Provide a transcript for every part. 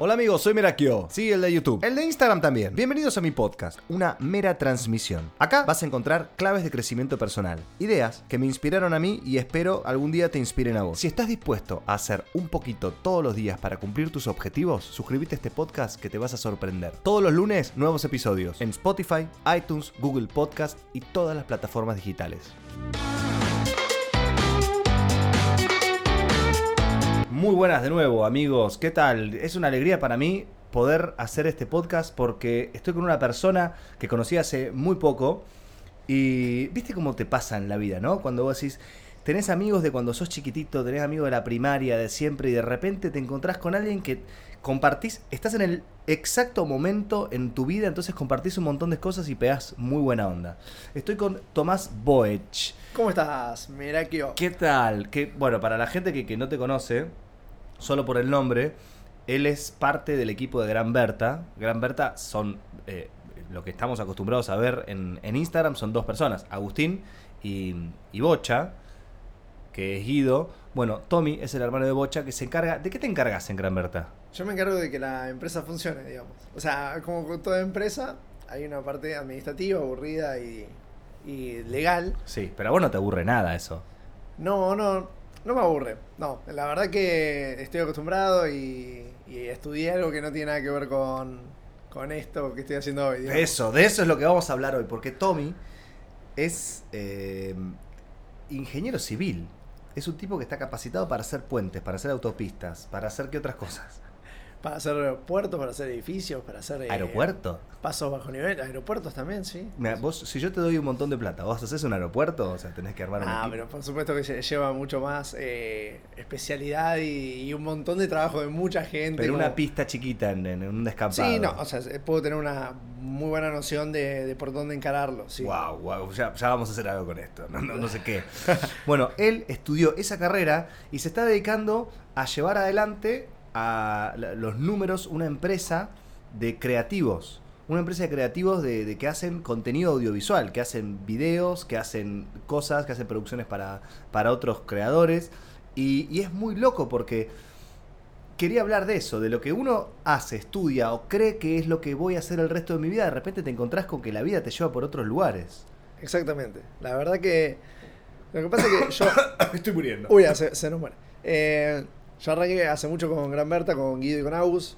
Hola amigos, soy Merakio. Sí, el de YouTube. El de Instagram también. Bienvenidos a mi podcast, una mera transmisión. Acá vas a encontrar claves de crecimiento personal, ideas que me inspiraron a mí y espero algún día te inspiren a vos. Si estás dispuesto a hacer un poquito todos los días para cumplir tus objetivos, suscríbete a este podcast que te vas a sorprender. Todos los lunes, nuevos episodios en Spotify, iTunes, Google Podcast y todas las plataformas digitales. Muy buenas de nuevo, amigos. ¿Qué tal? Es una alegría para mí poder hacer este podcast porque estoy con una persona que conocí hace muy poco y viste cómo te pasa en la vida, ¿no? Cuando vos decís, tenés amigos de cuando sos chiquitito, tenés amigos de la primaria, de siempre y de repente te encontrás con alguien que compartís, estás en el exacto momento en tu vida, entonces compartís un montón de cosas y pegás muy buena onda. Estoy con Tomás Boech. ¿Cómo estás, Merakio? ¿Qué tal? Que, bueno, para la gente que, que no te conoce, solo por el nombre, él es parte del equipo de Gran Berta. Gran Berta son eh, lo que estamos acostumbrados a ver en, en Instagram, son dos personas, Agustín y, y, Bocha, que es Guido. Bueno, Tommy es el hermano de Bocha que se encarga... ¿De qué te encargas en Gran Berta? Yo me encargo de que la empresa funcione, digamos. O sea, como con toda empresa, hay una parte administrativa, aburrida y, y legal. Sí, pero a vos no te aburre nada eso. No, no, no me aburre. No, la verdad que estoy acostumbrado y, estudié algo que no tiene nada que ver con, con esto que estoy haciendo hoy. digamos. Eso, de eso es lo que vamos a hablar hoy, porque Tommy es eh, ingeniero civil. Es un tipo que está capacitado para hacer puentes, para hacer autopistas, para hacer qué otras cosas. Para hacer puertos, para hacer edificios, para hacer... eh, ¿Aeropuerto? pasos bajo nivel, aeropuertos también, sí. Mira, vos, si yo te doy un montón de plata, ¿vos haces un aeropuerto? O sea, tenés que armar un Ah, equipo. pero por supuesto que lle- lleva mucho más eh, especialidad y, y un montón de trabajo de mucha gente. Pero como- una pista chiquita en, en un descampado. Sí, no, o sea, puedo tener una muy buena noción de, de por dónde encararlo. Sí. Wow, wow, ya, ya vamos a hacer algo con esto, no, no, no sé qué. Bueno, él estudió esa carrera y se está dedicando a llevar adelante a los números una empresa de creativos. Una empresa de creativos de, de que hacen contenido audiovisual, que hacen videos, que hacen cosas, que hacen producciones para, para otros creadores. Y, y es muy loco porque quería hablar de eso, de lo que uno hace, estudia o cree que es lo que voy a hacer el resto de mi vida. De repente te encontrás con que la vida te lleva por otros lugares. Exactamente. La verdad que. Lo que pasa es que yo. Estoy muriendo. Uy, se nos muere. Eh, yo arranqué hace mucho con Gran Berta, con Guido y con Agus.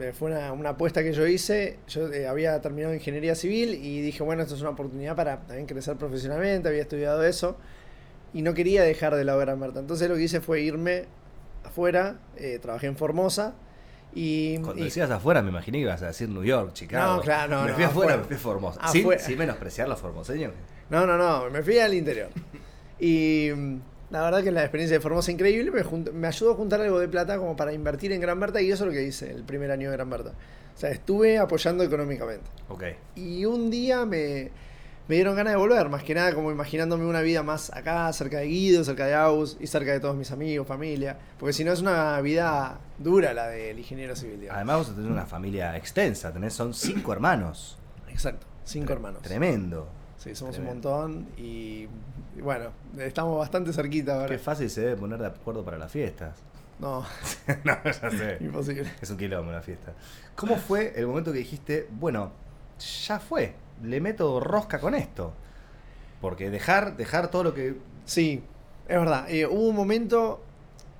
Eh, Fue una, una apuesta que yo hice. Yo eh, había terminado ingeniería civil y dije, bueno, esto es una oportunidad para también crecer profesionalmente. Había estudiado eso y no quería dejar de lado Gran Berta. Entonces lo que hice fue irme afuera. eh, trabajé en Formosa. Y, Cuando y- decías afuera, me imaginé que ibas a decir New York, Chicago. No, claro, no, Me no, fui afuera, afuera. me fui a Formosa. Sin, Afuera. sin menospreciar los formoseños. No, no, no, me fui al interior. Y la verdad que la experiencia de Formosa increíble me, me ayudó a juntar algo de plata como para invertir en Gran Berta y eso es lo que hice el primer año de Gran Berta. O sea, estuve apoyando económicamente. Ok. Y un día me, me dieron ganas de volver, más que nada como imaginándome una vida más acá, cerca de Guido, cerca de Aus y cerca de todos mis amigos, familia. Porque si no es una vida dura la del ingeniero civil. digamos. Además, vos tenés una familia extensa, tenés, son cinco hermanos. Exacto, cinco hermanos. Tremendo. Sí, somos Tremendo. un montón y, y bueno, estamos bastante cerquita ahora. Qué fácil se debe poner de acuerdo para las fiestas. No, no, ya sé. imposible. Es un quilombo una fiesta. ¿Cómo fue el momento que dijiste, bueno, ya fue, le meto rosca con esto? Porque dejar, dejar todo lo que. Sí, es verdad. Eh, hubo un momento,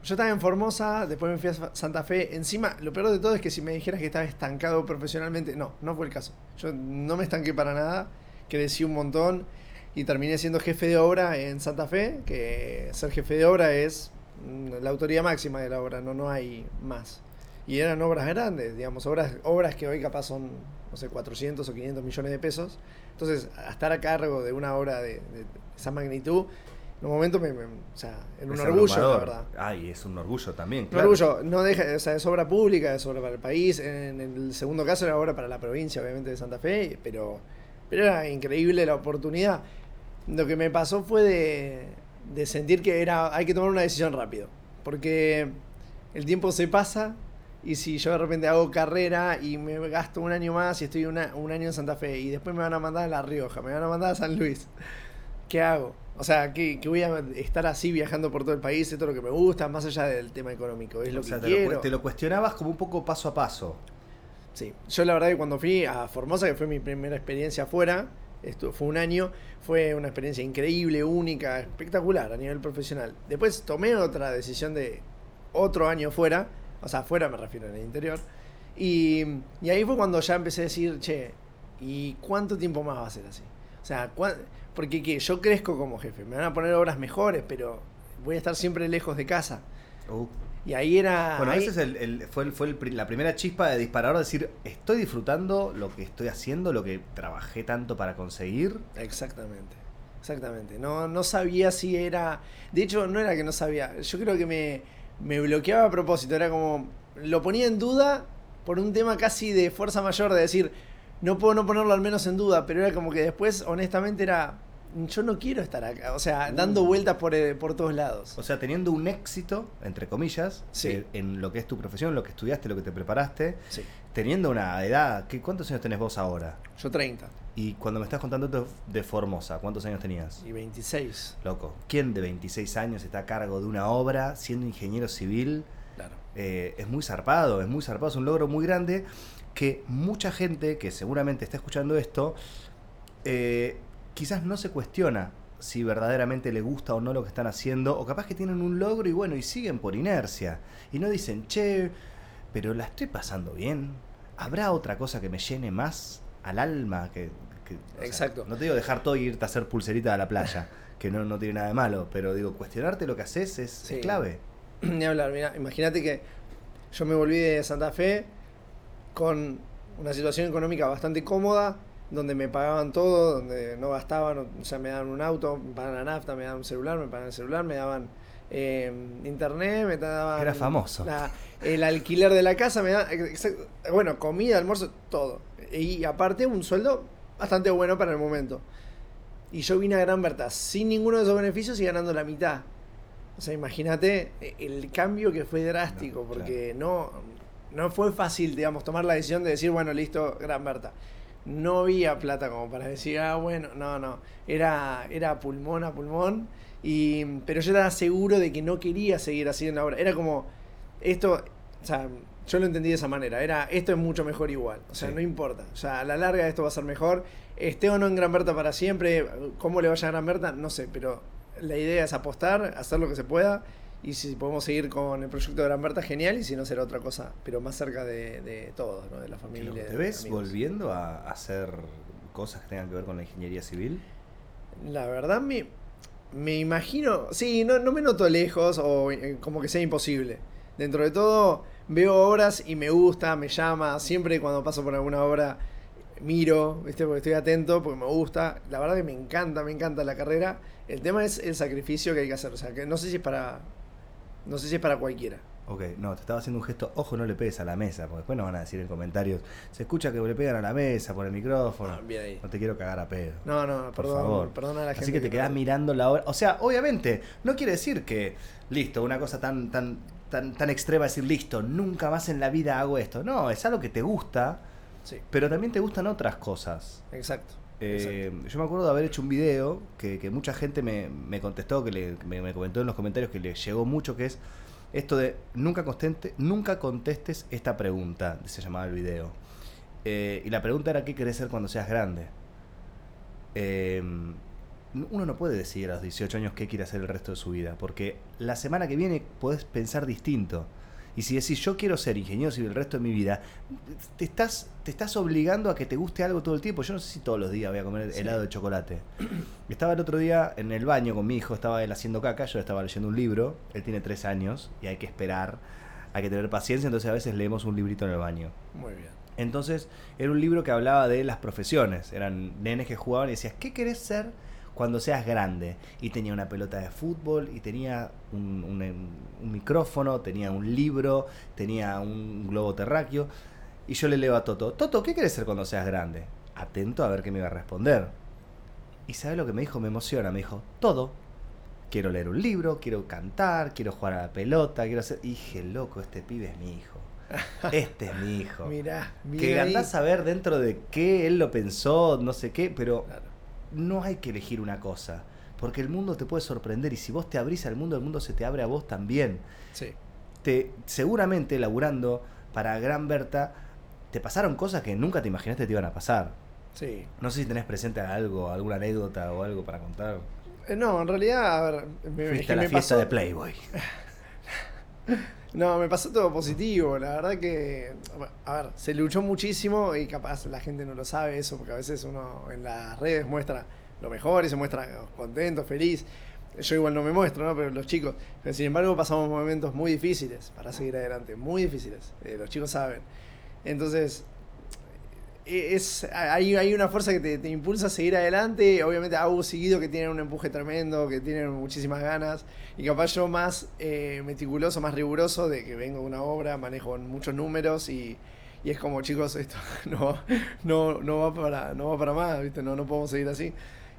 yo estaba en Formosa, después me fui a Sa- Santa Fe. Encima, lo peor de todo es que si me dijeras que estaba estancado profesionalmente, no, no fue el caso. Yo no me estanqué para nada, crecí un montón y terminé siendo jefe de obra en Santa Fe, que ser jefe de obra es la autoridad máxima de la obra, no, no hay más. Y eran obras grandes, digamos, obras, obras que hoy capaz son, no sé, 400 o 500 millones de pesos. Entonces, a estar a cargo de una obra de, de esa magnitud, en un momento me, me- o sea, en un es orgullo, la abrumador. verdad. Ay, es un orgullo también. Un claro. orgullo, no deja, o sea, es obra pública, es obra para el país. En, el segundo caso era obra para la provincia, obviamente, de Santa Fe, pero, pero era increíble la oportunidad. Lo que me pasó fue de, de sentir que era, hay que tomar una decisión rápido, porque el tiempo se pasa y si yo de repente hago carrera y me gasto un año más y estoy una- un año en Santa Fe y después me van a mandar a La Rioja, me van a mandar a San Luis, ¿qué hago? O sea, que, que voy a estar así viajando por todo el país, esto es lo que me gusta, más allá del tema económico, es lo O sea, que te lo, quiero. cu- te lo cuestionabas como un poco paso a paso. Sí, yo la verdad que cuando fui a Formosa, que fue mi primera experiencia afuera, esto fue un año, fue una experiencia increíble, única, espectacular a nivel profesional. Después tomé otra decisión de otro año fuera, o sea, afuera me refiero en el interior, y, ahí fue cuando ya empecé a decir, che, ¿y cuánto tiempo más va a ser así? O sea, ¿cuán- porque ¿qué? yo crezco como jefe, me van a poner obras mejores, pero voy a estar siempre lejos de casa. Uh. Y ahí era... Bueno, ahí- ese es el, el- fue, el- fue el la primera chispa de disparador, decir, estoy disfrutando lo que estoy haciendo, lo que trabajé tanto para conseguir. Exactamente, exactamente. No, no sabía si era. De hecho, no era que no sabía. Yo creo que me, me bloqueaba a propósito. Era como. Lo ponía en duda por un tema casi de fuerza mayor, de decir, no puedo no ponerlo al menos en duda. Pero era como que después, honestamente, era. Yo no quiero estar acá. O sea, dando Uh. vueltas por, eh, por todos lados. O sea, teniendo un éxito, entre comillas, Sí. eh, en lo que es tu profesión, lo que estudiaste, lo que te preparaste, Sí. teniendo una edad, ¿qué, ¿cuántos años tenés vos ahora? Yo 30 Y cuando me estás contando de Formosa, ¿cuántos años tenías? y 26. Loco, ¿quién de 26 años está a cargo de una obra siendo ingeniero civil? Claro. Eh, es muy zarpado, es muy zarpado, es un logro muy grande que mucha gente que seguramente está escuchando esto, eh, quizás no se cuestiona si verdaderamente le gusta o no lo que están haciendo, o capaz que tienen un logro y bueno, y siguen por inercia, y no dicen, che, pero la estoy pasando bien, ¿habrá otra cosa que me llene más al alma? Que, que- o sea, Exacto. no te digo dejar todo y irte a hacer pulserita a la playa, que no, no tiene nada de malo, pero digo, cuestionarte lo que haces es, Sí. es clave. Ni hablar, mira, imagínate que yo me volví de Santa Fe con una situación económica bastante cómoda, donde me pagaban todo, donde no gastaban, o sea, me daban un auto, me pagaban la nafta, me daban un celular, me pagaban el celular, me daban eh, internet, me daban... Era famoso. la- el alquiler de la casa, me daban, bueno, comida, almuerzo, todo. Y aparte un sueldo bastante bueno para el momento. Y yo vine a Gran Berta sin ninguno de esos beneficios y ganando la mitad. O sea, imagínate el cambio que fue drástico, No, porque no, no fue fácil, digamos, tomar la decisión de decir, bueno, listo, Gran Berta. No había plata como para decir, ah, bueno, no, no. Era, era pulmón a pulmón. Y, pero yo estaba seguro de que no quería seguir haciendo la obra. Era como, esto, o sea, yo lo entendí de esa manera. Era, esto es mucho mejor igual. O sea, Sí. no importa. O sea, a la larga esto va a ser mejor. Esté o no en Gran Berta para siempre, cómo le vaya a Gran Berta, no sé, pero la idea es apostar, hacer lo que se pueda. Y si podemos seguir con el proyecto de Gran Berta, genial. Y si no, será otra cosa, pero más cerca de, de todos, ¿no? De la familia. ¿Te ves amigos. volviendo a hacer cosas que tengan que ver con la ingeniería civil? La verdad me, me imagino, sí, no, no me noto lejos o eh, como que sea imposible. Dentro de todo veo obras y me gusta, me llama, siempre cuando paso por alguna obra miro, ¿viste? porque estoy atento, porque me gusta. La verdad que me encanta, me encanta la carrera. El tema es el sacrificio que hay que hacer, o sea, que no sé si es para no sé si es para cualquiera. Ok, no, te estaba haciendo un gesto, ojo, no le pegues a la mesa, porque después nos van a decir en comentarios, se escucha que le pegan a la mesa por el micrófono. Ah, bien ahí. No te quiero cagar a pedo. No, no, Por perdón, favor. perdona a la gente. Así que te quedás no- mirando la obra. O sea, obviamente, no quiere decir que, listo, una cosa tan, tan, tan, tan extrema, decir, listo, nunca más en la vida hago esto. No, es algo que te gusta, Sí, pero también te gustan otras cosas. exacto. Eh, yo me acuerdo de haber hecho un video que, que mucha gente me, me contestó, que le- me, me comentó en los comentarios que le llegó mucho, que es esto de nunca, conteste, nunca contestes esta pregunta, se llamaba el video. Eh, y la pregunta era qué querés ser cuando seas grande. Eh, uno no puede decidir a los 18 años qué quiere hacer el resto de su vida, porque la semana que viene podés pensar distinto. Y si decís yo quiero ser ingeniero civil el resto de mi vida, te estás, te estás obligando a que te guste algo todo el tiempo. Yo no sé si todos los días voy a comer Sí. helado de chocolate. Estaba el otro día en el baño con mi hijo, estaba él haciendo caca, yo estaba leyendo un libro, él tiene tres años y hay que esperar, hay que tener paciencia, entonces a veces leemos un librito en el baño. Muy bien. Entonces era un libro que hablaba de las profesiones, eran nenes que jugaban y decías, ¿qué querés ser cuando seas grande? Y tenía una pelota de fútbol y tenía un, un- un micrófono, tenía un libro, tenía un globo terráqueo. Y yo le leo a Toto, Toto, ¿qué querés ser cuando seas grande? Atento a ver qué me iba a responder. Y ¿sabe lo que me dijo? Me emociona, me dijo, todo. Quiero leer un libro, quiero cantar, quiero jugar a la pelota, quiero hacer... Y dije, loco, este pibe es mi hijo. Este es mi hijo. Mirá, Que mirá ahí. andás a ver dentro de qué él lo pensó, no sé qué, pero Claro. No hay que elegir una cosa. Porque el mundo te puede sorprender y si vos te abrís al mundo, el mundo se te abre a vos también. Sí. Te, seguramente laburando para Gran Berta, te pasaron cosas que nunca te imaginaste te iban a pasar. Sí. No sé si tenés presente algo, alguna anécdota o algo para contar. Eh, no, en realidad, a ver, me, Fuiste a la me fiesta pasó- de Playboy. No, me pasó todo positivo. La verdad que, a ver, se luchó muchísimo y capaz la gente no lo sabe eso, porque a veces uno en las redes muestra lo mejor y se muestra contento, feliz. Yo igual no me muestro, ¿no? Pero los chicos, sin embargo pasamos momentos muy difíciles para seguir adelante, muy difíciles. Eh, los chicos saben. Entonces, es, hay, hay una fuerza que te, te impulsa a seguir adelante. Obviamente, Agus seguido que tienen un empuje tremendo, que tienen muchísimas ganas. Y capaz yo más eh, meticuloso, más riguroso, de que vengo de una obra, manejo muchos números y, y es como, chicos, esto no, no, no, va, para, no va para más, ¿viste? No, no podemos seguir así.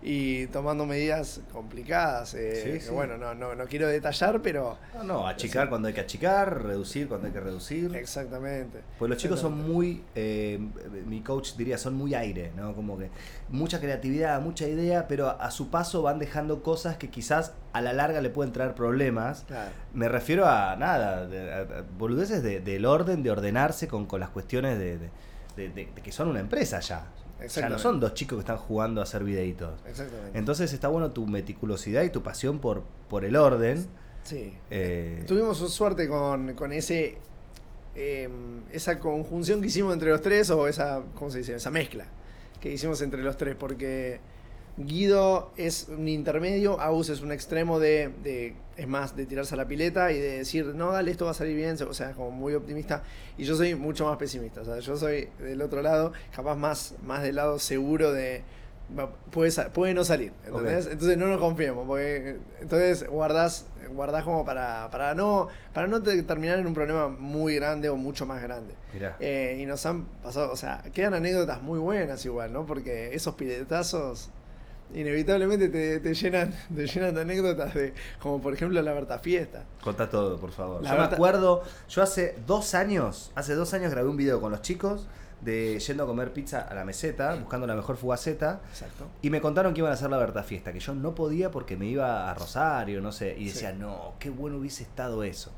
Y tomando medidas complicadas. eh, Sí. Bueno, no, no, no quiero detallar, pero No, no, achicar cuando hay que achicar, reducir cuando hay que reducir. exactamente. Pues los chicos son muy, eh, mi coach diría, son muy aire, ¿no? Como que mucha creatividad, mucha idea, pero a, a su paso van dejando cosas que quizás a la larga le pueden traer problemas. Claro. Me refiero a nada, de- a- a boludeces de- del orden, de ordenarse con, con las cuestiones de- de- de que son una empresa ya. Ya no Exactamente. son dos chicos que están jugando a hacer videitos. Exactamente. Entonces está bueno tu meticulosidad y tu pasión por, por el orden. sí. Eh, Tuvimos suerte con, con ese eh, esa conjunción que hicimos entre los tres, o esa, ¿cómo se dice? Esa mezcla que hicimos entre los tres, porque Guido es un intermedio, Agus es un extremo de, de- es más, de tirarse a la pileta y de decir, no, dale, esto va a salir bien, o sea, como muy optimista, y yo soy mucho más pesimista, o sea, yo soy del otro lado, capaz más, más del lado seguro de, puede, puede no salir, ¿entendés? Entonces no nos confiemos, porque entonces guardás, guardás como para, para no, para no te- terminar en un problema muy grande o mucho más grande. Eh, y nos han pasado, o sea, quedan anécdotas muy buenas igual, ¿no? Porque esos piletazos inevitablemente te, te llenan, te llenan de anécdotas de, como por ejemplo la Berta Fiesta. Contá todo, por favor. La yo me acuerdo, yo hace dos años, hace dos años grabé un video con los chicos de yendo a comer pizza a la meseta, buscando la mejor fugaceta, Exacto. y me contaron que iban a hacer la Berta Fiesta, que yo no podía porque me iba a Rosario, no sé, y decía, Sí. no, qué bueno hubiese estado eso.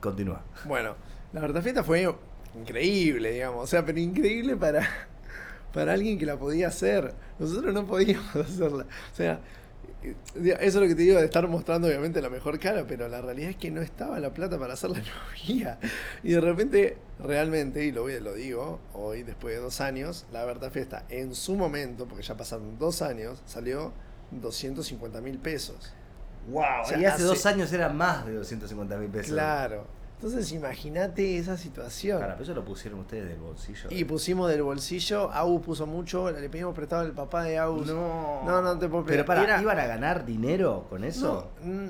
Continúa. Bueno, la Berta Fiesta fue increíble, digamos, o sea, pero increíble para, para alguien que la podía hacer. Nosotros no podíamos hacerla. O sea, eso es lo que te digo de estar mostrando obviamente la mejor cara, pero la realidad es que no estaba la plata para hacerla, no había. Y de repente, realmente, y lo, voy- lo digo hoy, después de dos años, la Berta Fiesta en su momento, porque ya pasaron dos años, salió 250 mil pesos. Wow, O sea, y hace, hace- dos años era más de 250 mil pesos. Claro. Entonces imagínate esa situación. Claro, pero eso lo pusieron ustedes del bolsillo. Y pusimos del bolsillo, Agus puso mucho, le pedimos prestado al papá de Agus. No. No, no te puedo Pero para, Era- ¿iban a ganar dinero con eso? No, mm,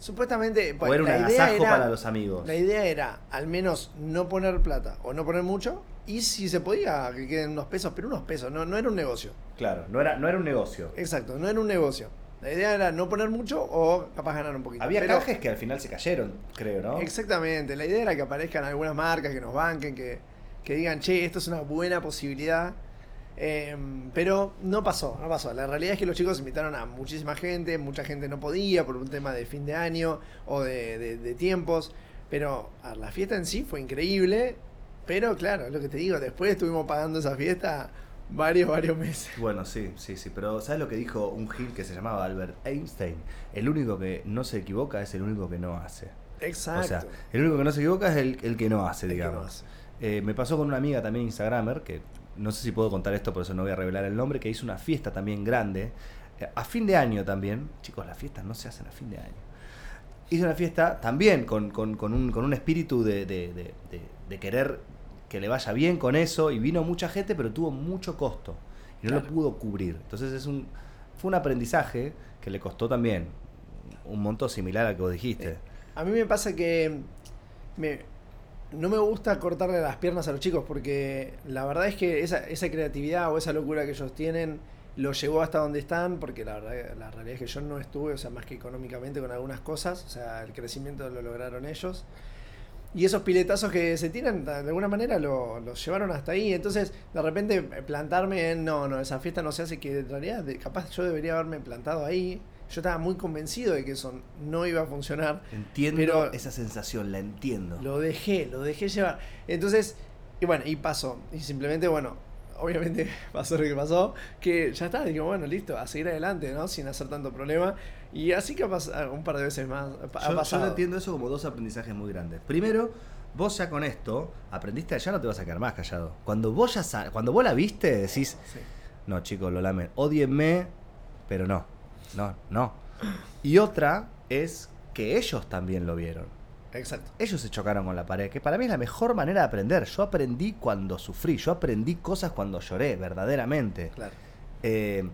supuestamente ¿O era un agasajo era- para los amigos? La idea era al menos no poner plata o no poner mucho y si se podía que queden unos pesos, pero unos pesos, no, no era un negocio. Claro, no era, no era un negocio. Exacto, no era un negocio. La idea era no poner mucho o capaz ganar un poquito. Había Pero- canjes que al final se cayeron, creo, ¿no? Exactamente, la idea era que aparezcan algunas marcas que nos banquen, que, que digan, che, esto es una buena posibilidad. Em, pero no pasó, no pasó. La realidad es que los chicos invitaron a muchísima gente, mucha gente no podía por un tema de fin de año o de, de- de tiempos. Pero a la fiesta en sí fue increíble. Pero claro, lo que te digo, después estuvimos pagando esa fiesta varios, varios meses. Bueno, sí, sí, sí. Pero ¿sabes lo que dijo un Gil que se llamaba Albert Einstein? El único que no se equivoca es el único que no hace. Exacto. O sea, el único que no se equivoca es el, el que no hace, digamos. no hace. Eh, me pasó con una amiga también Instagramer, que no sé si puedo contar esto, por eso no voy a revelar el nombre, que hizo una fiesta también grande, eh, a fin de año también. Chicos, las fiestas no se hacen a fin de año. Hizo una fiesta también con, con- con un, con un espíritu de- de- de querer que le vaya bien con eso, y vino mucha gente, pero tuvo mucho costo, y no lo pudo cubrir. Entonces es un, fue un aprendizaje que le costó también un monto similar al que vos dijiste. Eh, A mí me pasa que me, no me gusta cortarle las piernas a los chicos porque la verdad es que esa, esa creatividad o esa locura que ellos tienen los llevó hasta donde están porque la, verdad, la realidad es que yo no estuve, o sea, más que económicamente con algunas cosas, o sea, el crecimiento lo lograron ellos. Y esos piletazos que se tiran, de alguna manera lo- los llevaron hasta ahí. Entonces, de repente, eh, plantarme en, no, no, esa fiesta no se hace, que en realidad, capaz yo debería haberme plantado ahí. Yo estaba muy convencido de que eso no iba a funcionar. Entiendo Pero- esa sensación, la entiendo. Lo dejé, lo dejé llevar. Entonces, y bueno, y pasó. Y simplemente, bueno, obviamente pasó lo que pasó, que ya está, digo, bueno, listo, a seguir adelante, ¿no? Sin hacer tanto problema. Y así que pasado un par de veces más. ha Yo, yo pasado. lo entiendo eso como dos aprendizajes muy grandes. Primero, vos ya con esto aprendiste, ya no te vas a quedar más callado. Cuando vos ya cuando vos la viste, decís, Sí. no chicos, lo lamento, odienme, pero no, no, no. Y otra es que ellos también lo vieron. Exacto. Ellos se chocaron con la pared, que para mí es la mejor manera de aprender. Yo aprendí cuando sufrí, yo aprendí cosas cuando lloré, verdaderamente. Claro. Eh,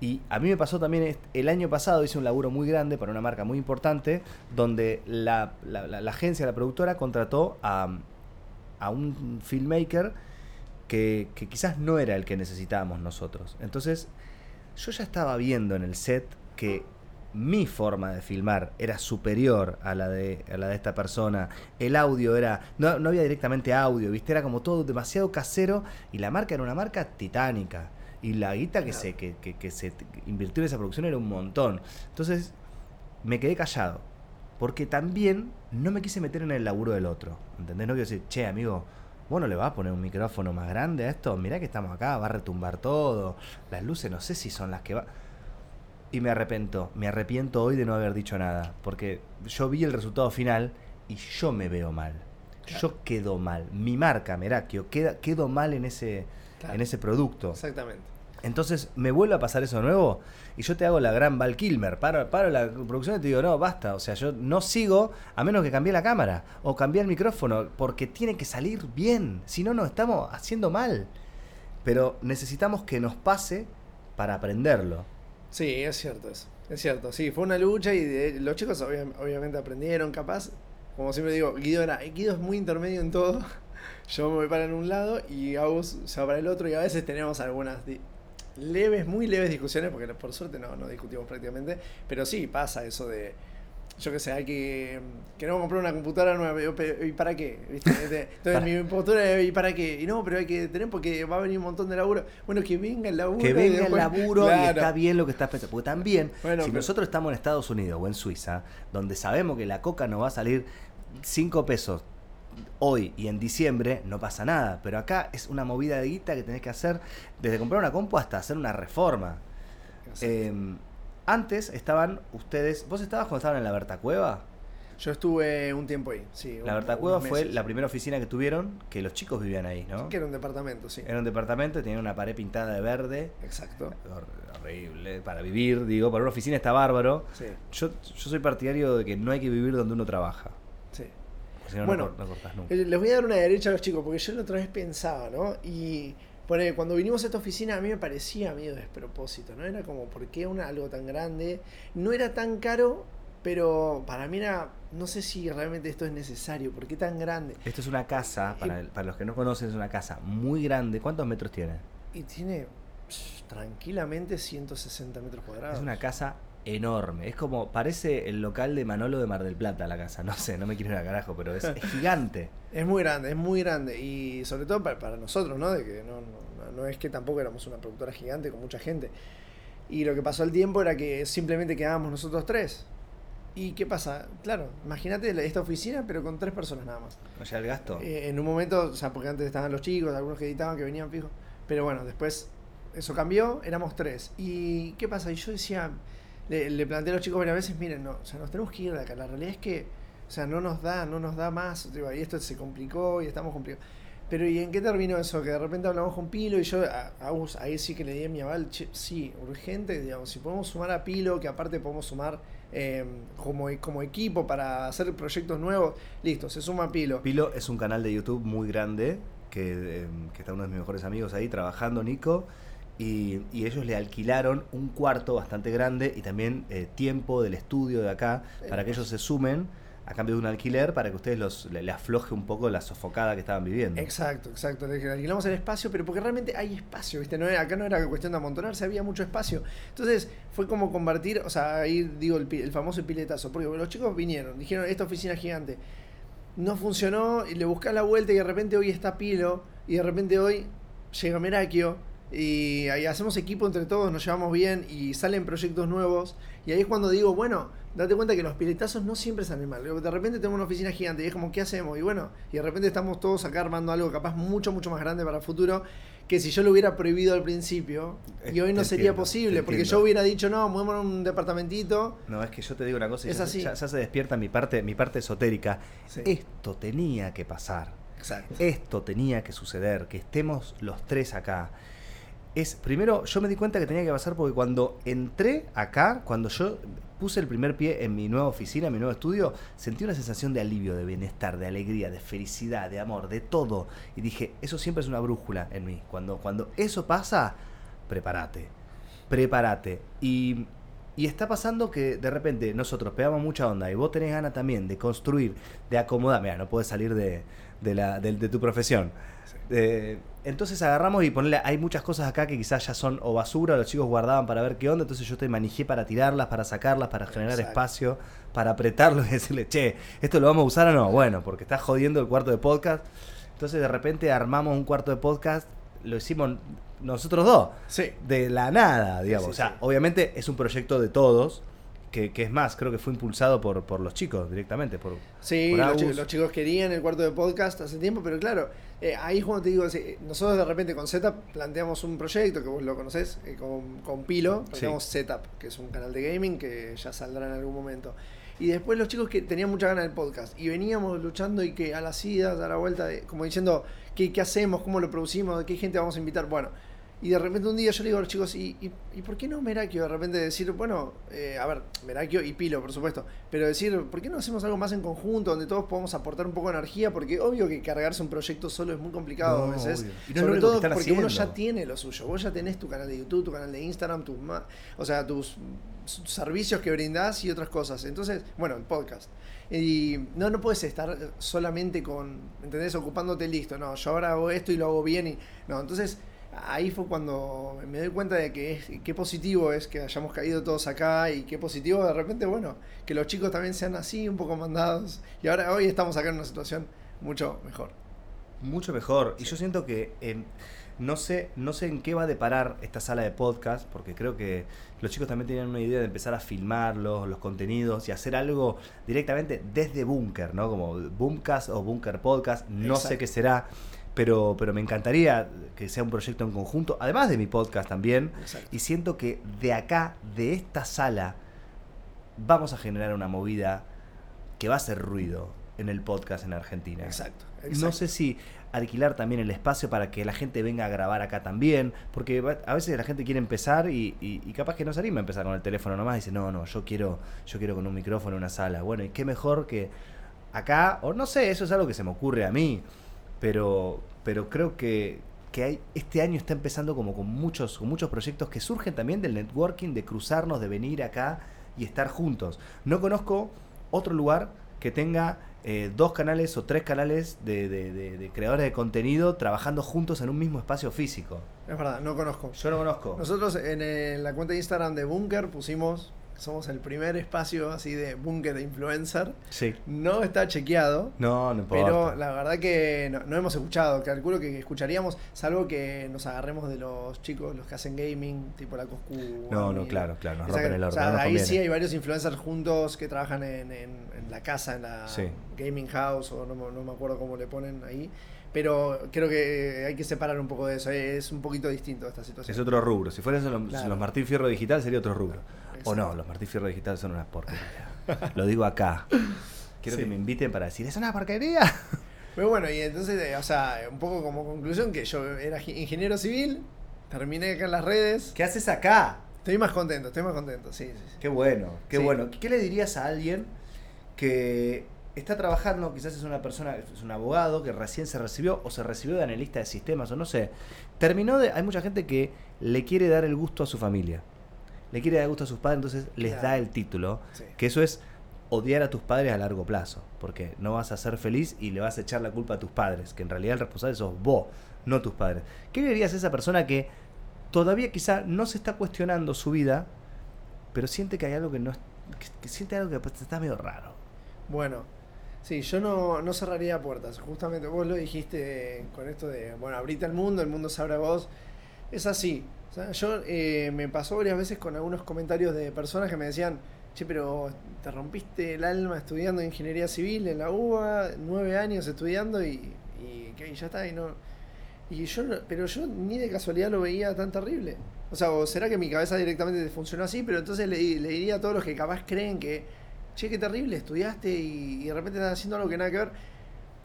y a mí me pasó también, el año pasado hice un laburo muy grande para una marca muy importante, donde la- la agencia, la productora, contrató a, a un filmmaker que, que quizás no era el que necesitábamos nosotros. Entonces, yo ya estaba viendo en el set que mi forma de filmar era superior a la de, a la de esta persona. El audio era. No, no había directamente audio, ¿viste? Era como todo demasiado casero. Y la marca era una marca titánica. Y la guita que, Claro. se, que, que- que se invirtió en esa producción era un montón. Entonces, me quedé callado. Porque también no me quise meter en el laburo del otro. ¿Entendés? No quiero decir, che, amigo, vos no le vas a poner un micrófono más grande a esto. Mirá que estamos acá, va a retumbar todo. Las luces no sé si son las que va. Y me arrepiento, me arrepiento hoy de no haber dicho nada. Porque yo vi el resultado final y yo me veo mal. Yo quedo mal. Mi marca, Merakio, queda, quedo mal en ese, Claro. en ese producto. Exactamente. Entonces me vuelve a pasar eso de nuevo y yo te hago la gran Val Kilmer. Paro, paro la producción y te digo, no, basta. O sea, yo no sigo a menos que cambie la cámara o cambie el micrófono porque tiene que salir bien. Si no, nos estamos haciendo mal. Pero necesitamos que nos pase para aprenderlo. Sí, es cierto eso. Es cierto, sí, fue una lucha y de- los chicos obvia- obviamente aprendieron, capaz. Como siempre digo, Guido, era, Guido es muy intermedio en todo. Yo me voy para en un lado y Agus se va para el otro y a veces tenemos algunas leves, muy leves discusiones, porque por suerte no, no discutimos prácticamente, pero sí pasa eso de, yo qué sé, hay que, queremos comprar una computadora nueva, ¿y para qué? ¿Viste? Este, Entonces Para- mi postura ¿y para qué? Y no, pero hay que tener porque va a venir un montón de laburo. Bueno, que venga el laburo. Que venga el laburo y está bien lo que estás pensando. Porque también, Bueno, si pero- nosotros estamos en Estados Unidos o en Suiza, donde sabemos que la coca nos va a salir 5 pesos hoy y en diciembre, no pasa nada. Pero acá es una movida de guita que tenés que hacer desde comprar una compu hasta hacer una reforma. Eh, antes estaban ustedes. ¿Vos estabas cuando estaban en la Berta Cueva? Yo estuve un tiempo ahí, sí. La Berta Cueva fue la primera oficina que tuvieron, que los chicos vivían ahí, ¿no? Que era un departamento, sí. Era un departamento, tenían una pared pintada de verde. Exacto. Hor- horrible para vivir, digo, para una oficina está bárbaro. Sí, Yo, yo soy partidario de que no hay que vivir donde uno trabaja, si no, Bueno, no, no cortás nunca. Eh, Les voy a dar una derecha a los chicos, porque yo la otra vez pensaba, ¿no? Y ponele, cuando vinimos a esta oficina a mí me parecía medio despropósito, ¿no? Era como, ¿por qué una, algo tan grande? No era tan caro, pero para mí era, no sé si realmente esto es necesario, ¿por qué tan grande? Esto es una casa, para, para los que no conocen, es una casa muy grande. ¿Cuántos metros tiene? Y tiene pss, tranquilamente 160 metros cuadrados. Es una casa enorme. Es como, parece el local de Manolo de Mar del Plata, la casa. No sé, no me quiero ir a carajo, pero es, es gigante. Es muy grande, es muy grande. Y sobre todo para, para nosotros, ¿no? De que no, no, no es que tampoco éramos una productora gigante con mucha gente. Y lo que pasó al tiempo era que simplemente quedábamos nosotros tres. ¿Y qué pasa? Claro, imagínate esta oficina, pero con tres personas nada más. ¿No ya el gasto? Eh, en un momento, o sea, porque antes estaban los chicos, algunos que editaban, que venían fijos. Pero bueno, después eso cambió, éramos tres. ¿Y qué pasa? Y yo decía, le, le planteé a los chicos varias veces, miren, no, o sea, nos tenemos que ir de acá. La realidad es que, o sea, no nos da, no nos da más. Y esto se complicó y estamos complicados. Pero ¿y en qué terminó eso? Que de repente hablamos con Pilo y yo a, a ahí sí que le di a mi aval, sí, urgente, digamos, si podemos sumar a Pilo, que aparte podemos sumar eh, como, como equipo para hacer proyectos nuevos, listo, se suma Pilo. Pilo es un canal de YouTube muy grande, que, eh, que está uno de mis mejores amigos ahí trabajando, Nico, y, y ellos le alquilaron un cuarto bastante grande y también eh, tiempo del estudio de acá para que ellos se sumen a cambio de un alquiler para que ustedes los, le, afloje un poco la sofocada que estaban viviendo. Exacto, exacto. Le alquilamos el espacio, pero porque realmente hay espacio, ¿viste? Acá no era cuestión de amontonarse, había mucho espacio. Entonces fue como convertir, o sea, ahí digo el, el famoso piletazo, porque los chicos vinieron, dijeron, esta oficina gigante. no funcionó y le buscas la vuelta y de repente hoy está Pilo y de repente hoy llega Merakio y ahí hacemos equipo entre todos, nos llevamos bien y salen proyectos nuevos y ahí es cuando digo, bueno, date cuenta que los piletazos no siempre salen mal. De repente tenemos una oficina gigante y es como, ¿qué hacemos? Y bueno, y de repente estamos todos acá armando algo capaz mucho, mucho más grande para el futuro que si yo lo hubiera prohibido al principio y hoy no sería posible, porque yo hubiera dicho, no, muévamos un departamentito. No, es que yo te digo una cosa, es ya, así. Ya, se despierta mi parte, mi parte esotérica. Esto tenía que pasar. Exacto. Esto tenía que suceder, que estemos los tres acá. Es, primero, yo me di cuenta que tenía que pasar porque cuando entré acá, cuando yo puse el primer pie en mi nueva oficina, en mi nuevo estudio, sentí una sensación de alivio, de bienestar, de alegría, de felicidad, de amor, de todo. Y dije, eso siempre es una brújula en mí. Cuando, cuando eso pasa, prepárate. Prepárate. Y, y está pasando que de repente nosotros pegamos mucha onda y vos tenés ganas también de construir, de acomodar. Mira, no puedes salir de, de, la, de, tu profesión. Eh, entonces agarramos y ponerle, hay muchas cosas acá que quizás ya son o basura, los chicos guardaban para ver qué onda, entonces yo te manejé para tirarlas, para sacarlas, para generar espacio, para apretarlo y decirle, che, ¿esto lo vamos a usar o no? Bueno, porque está jodiendo el cuarto de podcast. Entonces de repente armamos un cuarto de podcast, lo hicimos nosotros dos, sí. de la nada, digamos. o sea, obviamente es un proyecto de todos, que, es más, creo que fue impulsado por, por los chicos directamente. Por, sí, los, chicos, querían el cuarto de podcast hace tiempo, pero claro, eh, ahí como te digo, nosotros de repente con Setup planteamos un proyecto que vos lo conocés, eh, con, con, Pilo, planteamos Setup, que es un canal de gaming que ya saldrá en algún momento. Y después los chicos que tenían mucha ganas del podcast y veníamos luchando y que a las idas, a la vuelta, de, como diciendo, ¿qué, ¿qué hacemos? ¿Cómo lo producimos? ¿De qué gente vamos a invitar? Bueno, y de repente un día yo le digo a los chicos, ¿y, y, por qué no Merakio? De repente decir, bueno, eh, a ver, Merakio y Pilo, por supuesto, pero decir, ¿por qué no hacemos algo más en conjunto donde todos podamos aportar un poco de energía? Porque obvio que cargarse un proyecto solo es muy complicado a veces. sobre todo porque uno ya tiene lo suyo. Vos ya tenés tu canal de YouTube, tu canal de Instagram, tus o sea, tus servicios que brindás y otras cosas. Entonces, bueno, el podcast. Y no, no puedes estar solamente con, ¿entendés? Ocupándote listo. No, yo ahora hago esto y lo hago bien. Y, no, entonces ahí fue cuando me doy cuenta de que qué positivo es que hayamos caído todos acá y qué positivo de repente, bueno, que los chicos también sean así, un poco mandados. Y ahora hoy estamos acá en una situación mucho mejor. Mucho mejor. Y yo siento que no, sé, no sé en qué va a deparar esta sala de podcast, porque creo que los chicos también tenían una idea de empezar a filmarlos, los contenidos y hacer algo directamente desde Bunker, ¿no? Como Boomcast o Bunker Podcast, no sé qué será pero, pero me encantaría que sea un proyecto en conjunto, además de mi podcast también. Y siento que de acá, de esta sala, vamos a generar una movida que va a hacer ruido en el podcast en Argentina. Exacto. No sé si alquilar también el espacio para que la gente venga a grabar acá también, porque a veces la gente quiere empezar y, y, capaz que no se anima a empezar con el teléfono nomás y dice, no, no, yo quiero, yo quiero con un micrófono en una sala. Bueno, y qué mejor que acá, o no sé, eso es algo que se me ocurre a mí pero, pero creo que, que hay, este año está empezando como con muchos, con muchos proyectos que surgen también del networking, de cruzarnos, de venir acá y estar juntos. No conozco otro lugar que tenga eh, dos canales o tres canales de, de, de, creadores de contenido trabajando juntos en un mismo espacio físico. Es verdad, no conozco. Yo no conozco. Nosotros en, en la cuenta de Instagram de Bunker pusimos somos el primer espacio así de búnker de influencer. Sí. No está chequeado. No, no importa. Pero la verdad que no, hemos escuchado. Calculo que escucharíamos, salvo que nos agarremos de los chicos, los que hacen gaming, tipo la Coscu. No, no, claro, claro. Nos rompen el orden. O sea, ahí sí hay varios influencers juntos que trabajan en, la casa, en la gaming house, o no, no me acuerdo cómo le ponen ahí pero creo que hay que separar un poco de eso. Es un poquito distinto esta situación. Es otro rubro. Si fuera los, los Martín Fierro Digital sería otro rubro. O no, los Martín Fierro Digital son unas porquerías. Lo digo acá. Quiero que me inviten para decir, ¿es una porquería? Pero bueno, y entonces, eh, o sea, un poco como conclusión, que yo era ingeniero civil, terminé acá en las redes. ¿Qué haces acá? Estoy más contento, estoy más contento, sí, sí. Qué bueno, qué bueno. ¿Qué le dirías a alguien que está trabajando, quizás es una persona, es un abogado que recién se recibió o se recibió de analista de sistemas o no sé, terminó de, hay mucha gente que le quiere dar el gusto a su familia le quiere dar gusto a sus padres, entonces les da el título. Que eso es odiar a tus padres a largo plazo, porque no vas a ser feliz y le vas a echar la culpa a tus padres, que en realidad el responsable sos vos, no tus padres. ¿Qué le dirías a esa persona que todavía quizá no se está cuestionando su vida, pero siente que hay algo que no que, siente algo que está medio raro? Bueno, Sí, yo no, no cerraría puertas. Justamente vos lo dijiste con esto de, bueno, abrite al mundo, el mundo se abre a vos. Es así. Yo eh, me pasó varias veces con algunos comentarios de personas que me decían, che, pero te rompiste el alma estudiando ingeniería civil en la UBA, nueve años estudiando y, y, ya está, y no. Y yo pero yo ni de casualidad lo veía tan terrible. O sea, o será que mi cabeza directamente funcionó así, pero entonces le, diría a todos los que capaz creen que, che, qué terrible, estudiaste y de repente estás haciendo algo que nada que ver.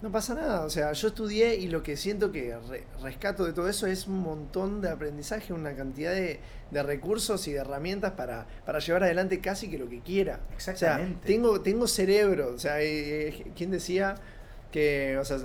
No pasa nada, o sea, yo estudié y lo que siento que re- rescato de todo eso es un montón de aprendizaje, una cantidad de, de recursos y de herramientas para, para llevar adelante casi que lo que quiera. Exactamente. O sea, tengo, tengo cerebro, o sea, eh, eh, ¿quién decía que, o sea,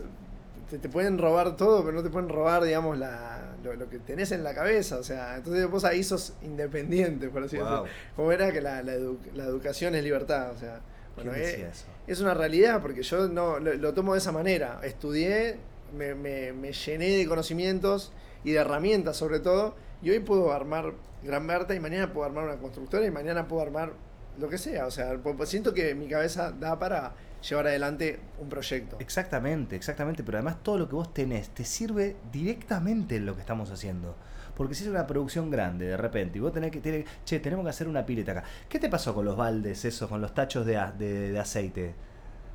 te, te pueden robar todo, pero no te pueden robar, digamos, la, lo, lo que tenés en la cabeza, o sea, entonces vos ahí sos independiente, por así Wow. decirlo. Como era que la, la, edu- la educación es libertad, o sea, ¿Quién bueno, eh, decía eso? es una realidad porque yo no lo, lo tomo de esa manera. Estudié, me, me- me llené de conocimientos y de herramientas sobre todo, y hoy puedo armar Gran Berta y mañana puedo armar una constructora y mañana puedo armar lo que sea. O sea, siento que mi cabeza da para llevar adelante un proyecto. Exactamente, exactamente, pero además todo lo que vos tenés te sirve directamente en lo que estamos haciendo. Porque si es una producción grande de repente y vos tenés que, tiene- che, tenemos que hacer una pileta acá. ¿Qué te pasó con los baldes, esos, con los tachos de, de- de aceite?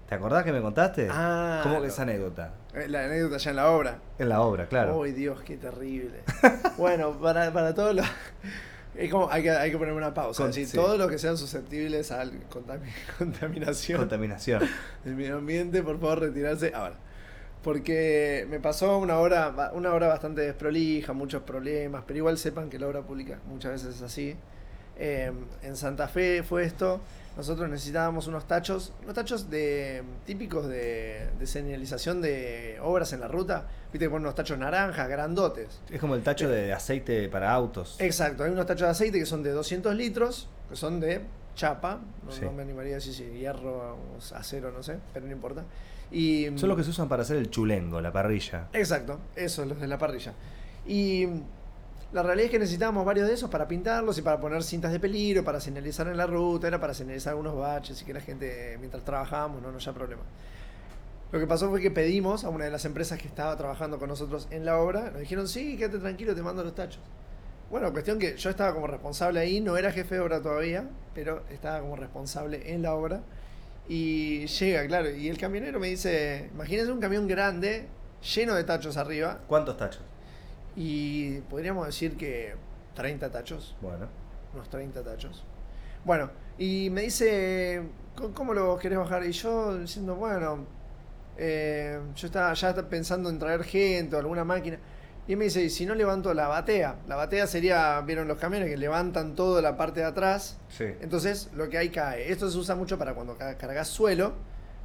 ¿Te acordás que me contaste? Ah, ¿Cómo que no. esa anécdota? Eh, La anécdota ya en la obra. En la obra, claro. ¡Ay, Dios, qué terrible! bueno, para, para todos los... Es como, hay que, hay que poner una pausa. Con- es decir, sí. todos los que sean susceptibles a contaminación Contaminación. del medio ambiente, por favor, retirarse ahora. Porque me pasó una hora, una hora bastante desprolija, muchos problemas, pero igual sepan que la obra pública muchas veces es así. Eh, en Santa Fe fue esto. Nosotros necesitábamos unos tachos, unos tachos de típicos de, de señalización de obras en la ruta. Viste que ponen unos tachos naranjas, grandotes. Es como el tacho de aceite para autos. Exacto, hay unos tachos de aceite que son de 200 litros, que son de chapa, no, Sí. no me animaría a decir si hierro o acero, no sé, pero no importa. Y, Son los que se usan para hacer el chulengo, la parrilla. Exacto, esos, los de la parrilla. Y la realidad es que necesitábamos varios de esos para pintarlos y para poner cintas de peligro, para señalizar en la ruta, era para señalizar algunos baches y que la gente, mientras trabajábamos, no nos haya problema. Lo que pasó fue que pedimos a una de las empresas que estaba trabajando con nosotros en la obra, nos dijeron, sí, quédate tranquilo, te mando los tachos. Bueno, cuestión que yo estaba como responsable ahí, no era jefe de obra todavía, pero estaba como responsable en la obra. Y llega, claro, y el camionero me dice, imagínense un camión grande, lleno de tachos arriba, ¿Cuántos tachos? y podríamos decir que 30 tachos, Bueno. unos 30 tachos. Bueno, y me dice, "¿Cómo- ¿cómo lo querés bajar? Y yo diciendo, bueno, eh, yo estaba ya pensando en traer gente o alguna máquina. Y me dice, ¿y si no levanto la batea? La batea sería, vieron los camiones que levantan toda la parte de atrás. Sí. Entonces, lo que hay cae. Esto se usa mucho para cuando ca- cargas suelo,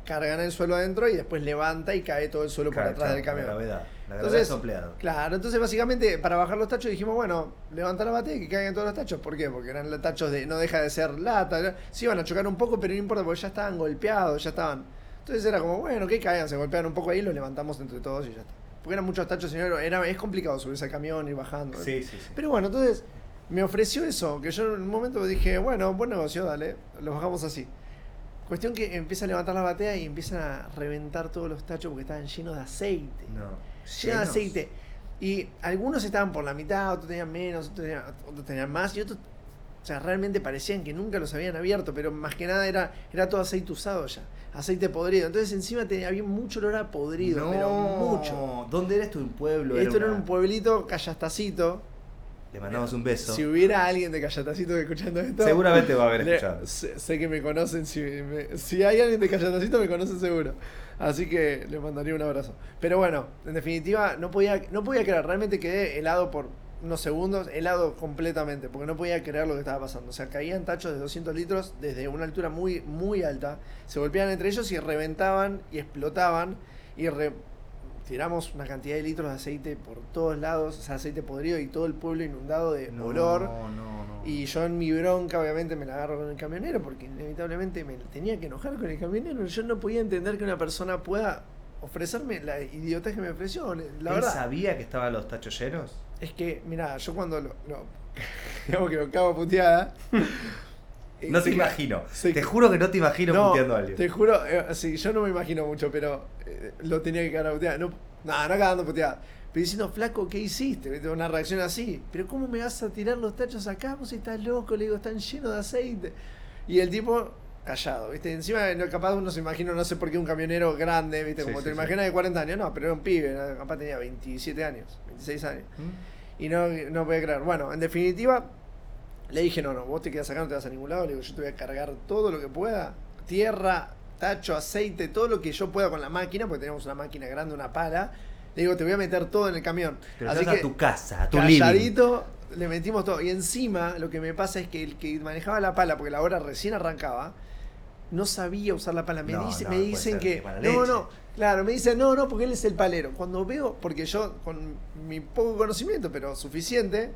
cargan el suelo adentro y después levanta y cae todo el suelo por Claro, atrás del camión. La gravedad. La gravedad Entonces. Claro, entonces básicamente para bajar los tachos dijimos, bueno, levanta la batea y que caigan todos los tachos. ¿Por qué? Porque eran los tachos de, no deja de ser lata. Sí iban a chocar un poco, pero no importa porque ya estaban golpeados, ya estaban. Entonces era como, bueno, que caigan, se golpean un poco ahí, los levantamos entre todos y ya está. Porque eran muchos tachos, señor, era, es complicado subirse al camión y bajando. Sí, sí, sí. Pero bueno, entonces me ofreció eso, que yo en un momento dije, bueno, buen negocio, dale, los bajamos así. Cuestión que empieza a levantar la batea y empiezan a reventar todos los tachos porque estaban llenos de aceite No. lleno de Llenos. aceite. Y algunos estaban por la mitad, otros tenían menos, otros tenían, otros tenían más, y otros, o sea, realmente parecían que nunca los habían abierto, pero más que nada era, era todo aceite usado ya, aceite podrido. Entonces encima tenía, había mucho olor a podrido, no. pero mucho. ¿Dónde eres tú? ¿Un pueblo? Esto era una- un pueblito callastacito. Le mandamos un beso. Si hubiera alguien de Callastacito escuchando esto. Seguramente va a haber le- escuchado. sé, sé que me conocen. Si, me- si hay alguien de Callastacito, me conocen seguro. Así que le mandaría un abrazo. Pero bueno, en definitiva, no podía, no podía creer. Realmente quedé helado por unos segundos, helado completamente, porque no podía creer lo que estaba pasando. O sea, caían tachos de 200 litros desde una altura muy, muy alta, se golpeaban entre ellos y reventaban y explotaban. Y re- tiramos una cantidad de litros de aceite por todos lados, o sea, aceite podrido y todo el pueblo inundado de No, olor. No, no. Y yo en mi bronca, obviamente, me la agarro con el camionero porque inevitablemente me tenía que enojar con el camionero. Yo no podía entender que una persona pueda ofrecerme la idiotez que me ofreció. La ¿Él verdad sabía que estaban los tachos llenos? es que, mira, yo cuando lo, lo- digamos que lo cago puteada, eh, No te ca- imagino. Te juro que no te imagino No, puteando a alguien. Te juro, eh, sí, yo no me imagino mucho, pero eh, lo tenía que cagar a putear. No, no, no cagando puteada. Pero diciendo, flaco, ¿qué hiciste? Una reacción así. ¿Pero cómo me vas a tirar los tachos acá? Vos estás loco, le digo, están llenos de aceite. Y el tipo, callado, ¿viste? Encima, capaz uno se imagina, no sé por qué un camionero grande, ¿viste? Como sí, te sí. imaginas de 40 años, no, pero era un pibe, ¿no? capaz tenía 27 años, 26 años. ¿Mm? Y no, no podía creer. Bueno, en definitiva, le dije, no, no, vos te quedas acá, no te vas a ningún lado. Le digo, yo te voy a cargar todo lo que pueda. Tierra, tacho, aceite, todo lo que yo pueda con la máquina, porque tenemos una máquina grande, una pala. Le digo, te voy a meter todo en el camión. Te lo Así que, a tu casa, a tu living. calladito, le metimos todo. Y encima, lo que me pasa es que el que manejaba la pala, porque la hora recién arrancaba, no sabía usar la pala. Me, No, dice- no, me dicen que. No, no. Claro, me dicen, no, no, porque él es el palero. Cuando veo, porque yo, con mi poco conocimiento, pero suficiente,